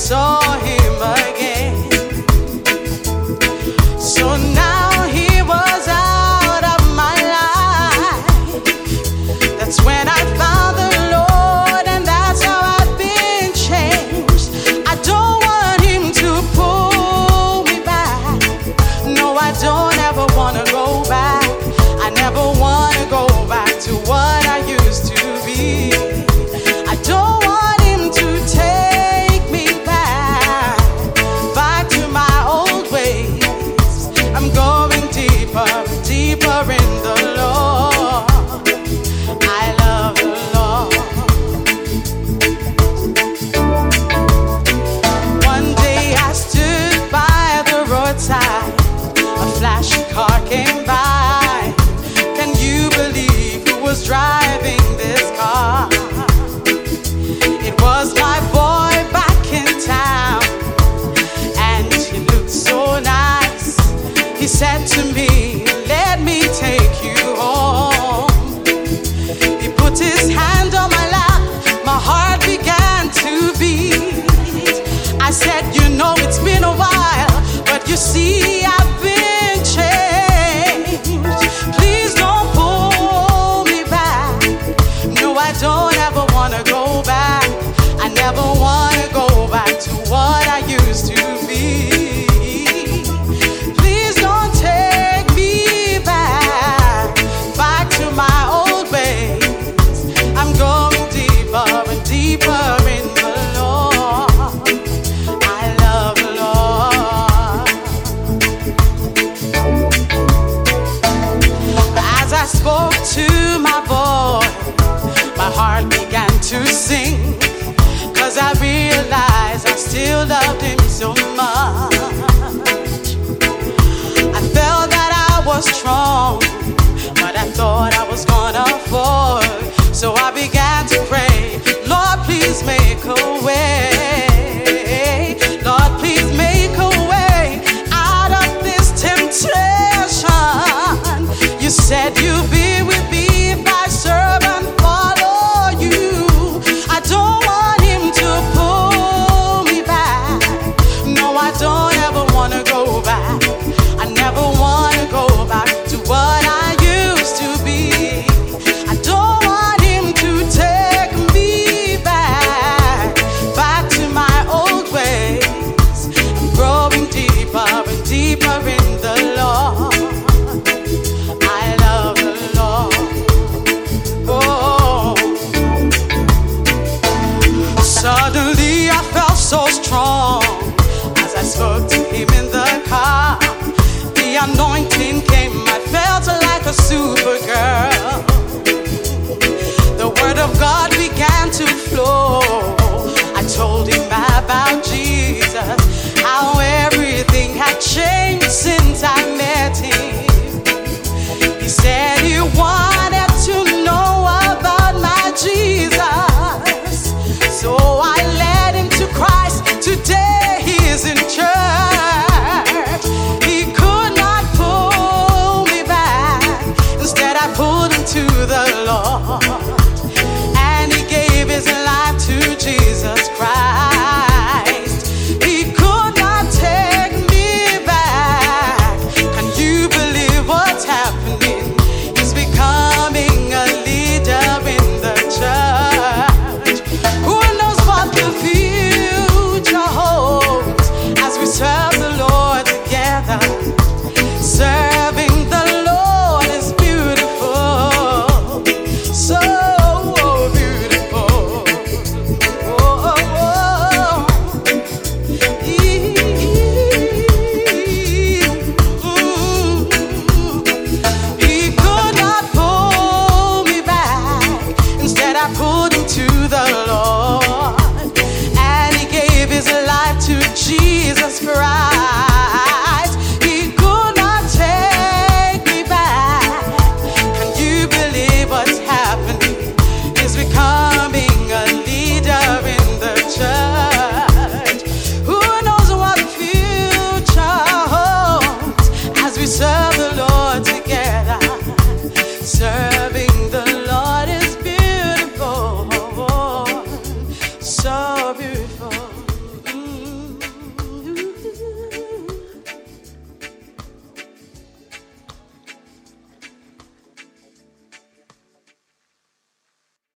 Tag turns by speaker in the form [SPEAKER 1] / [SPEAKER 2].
[SPEAKER 1] saw him. was driving this car. It was my boy back in town, and he looked so nice. He said to me, Let me take you home. He put his hand on my lap, my heart began to beat. I said, You know, it's been a while, but you see. I don't ever wanna go back. I never wanna. said him in the car. The anointing came, I felt like a supergirl. The word of God began to flow. deserve